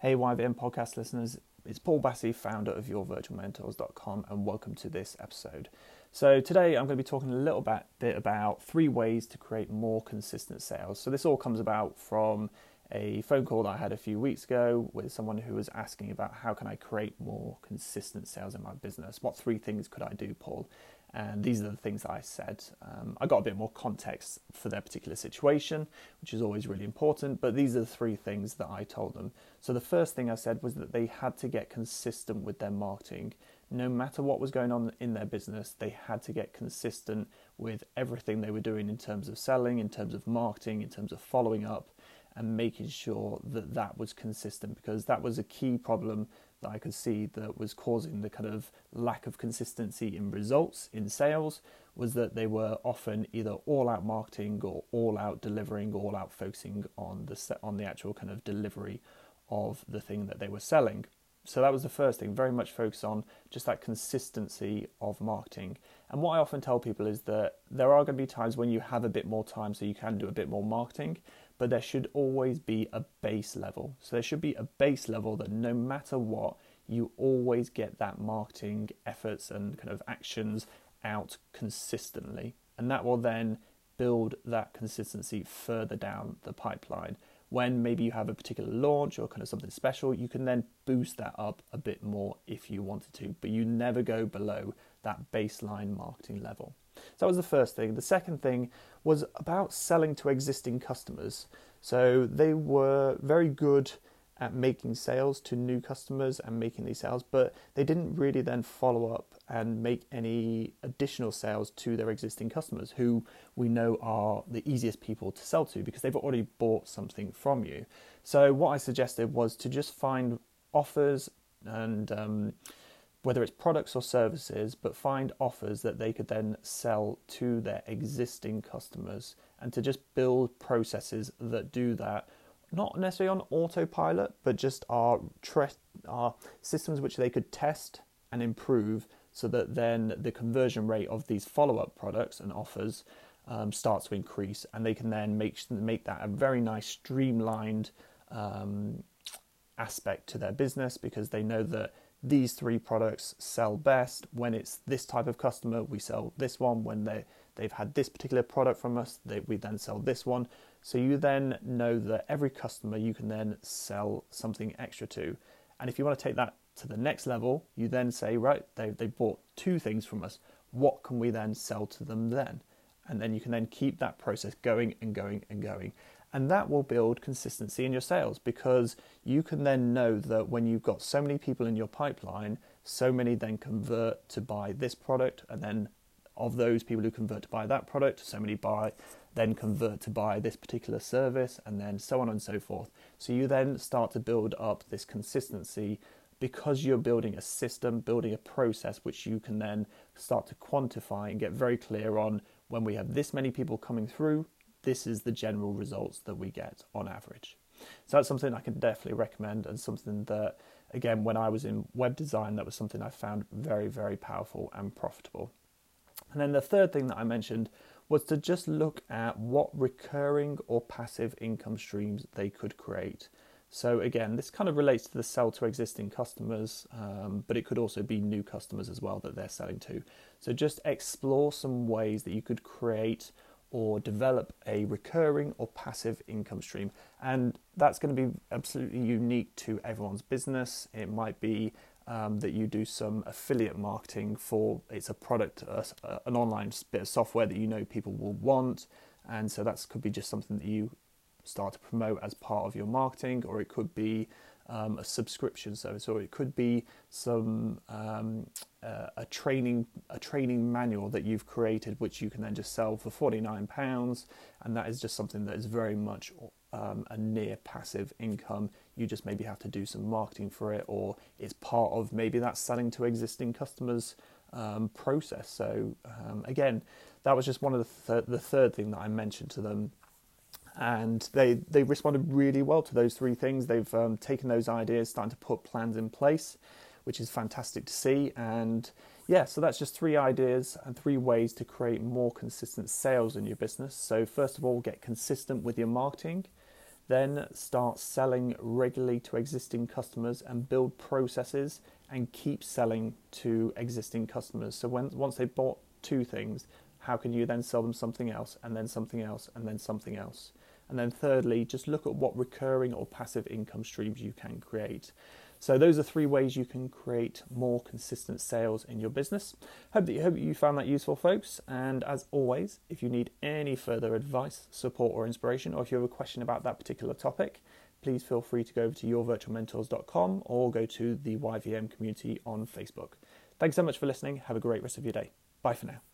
Hey, YVM podcast listeners, it's Paul Bassey, founder of YourVirtualMentors.com, and welcome to this episode. So, today I'm going to be talking a little bit about three ways to create more consistent sales. So, this all comes about from a phone call that I had a few weeks ago with someone who was asking about how can I create more consistent sales in my business? What three things could I do, Paul? And these are the things I said. Um, I got a bit more context for their particular situation, which is always really important. But these are the three things that I told them. So the first thing I said was that they had to get consistent with their marketing. No matter what was going on in their business, they had to get consistent with everything they were doing in terms of selling, in terms of marketing, in terms of following up, and making sure that that was consistent because that was a key problem that I could see that was causing the kind of lack of consistency in results in sales was that they were often either all out marketing or all out delivering, all out focusing on the on the actual kind of delivery of the thing that they were selling. So that was the first thing, very much focus on just that consistency of marketing. And what I often tell people is that there are going to be times when you have a bit more time so you can do a bit more marketing, but there should always be a base level. So there should be a base level that no matter what, you always get that marketing efforts and kind of actions out consistently. And that will then build that consistency further down the pipeline. When maybe you have a particular launch or kind of something special, you can then boost that up a bit more if you wanted to, but you never go below that baseline marketing level. So that was the first thing. The second thing was about selling to existing customers. So they were very good at making sales to new customers and making these sales, but they didn't really then follow up and make any additional sales to their existing customers, who we know are the easiest people to sell to because they've already bought something from you. So, what I suggested was to just find offers and um, whether it's products or services, but find offers that they could then sell to their existing customers and to just build processes that do that, not necessarily on autopilot, but just are, tre- are systems which they could test and improve so that then the conversion rate of these follow up products and offers um, starts to increase and they can then make, make that a very nice streamlined um, aspect to their business because they know that these three products sell best. When it's this type of customer, we sell this one. When they, they've had this particular product from us, they, we then sell this one. So you then know that every customer you can then sell something extra to. And if you want to take that to the next level, you then say, right, they, they bought two things from us. What can we then sell to them then? And then you can then keep that process going and going and going. And that will build consistency in your sales because you can then know that when you've got so many people in your pipeline, so many then convert to buy this product, and then of those people who convert to buy that product, so many buy then convert to buy this particular service, and then so on and so forth. So you then start to build up this consistency because you're building a system, building a process which you can then start to quantify and get very clear on when we have this many people coming through, this is the general results that we get on average. So that's something I can definitely recommend and something that, again, when I was in web design, that was something I found very, very powerful and profitable. And then the third thing that I mentioned was to just look at what recurring or passive income streams they could create. So again, this kind of relates to the sell to existing customers, um, but it could also be new customers as well that they're selling to. So just explore some ways that you could create or develop a recurring or passive income stream. And that's going to be absolutely unique to everyone's business. It might be um, that you do some affiliate marketing for it's a product, uh, an online bit of software that you know people will want. And so that could be just something that you start to promote as part of your marketing, or it could be um, a subscription service, or it could be some um, uh, a training a training manual that you've created, which you can then just sell for forty nine pounds, and that is just something that is very much um, a near passive income. You just maybe have to do some marketing for it, or it's part of maybe that selling to existing customers um, process. So um, again, that was just one of the th- the third thing that I mentioned to them and they they responded really well to those three things. They've um, taken those ideas, starting to put plans in place, which is fantastic to see. And yeah, so that's just three ideas and three ways to create more consistent sales in your business. So first of all, get consistent with your marketing. Then start selling regularly to existing customers and build processes and keep selling to existing customers. So when once they've bought two things, how can you then sell them something else and then something else and then something else? And then thirdly, just look at what recurring or passive income streams you can create. So those are three ways you can create more consistent sales in your business. Hope that you hope you found that useful, folks. And as always, if you need any further advice, support, or inspiration, or if you have a question about that particular topic, please feel free to go over to yourvirtualmentors.com or go to the YVM community on Facebook. Thanks so much for listening. Have a great rest of your day. Bye for now.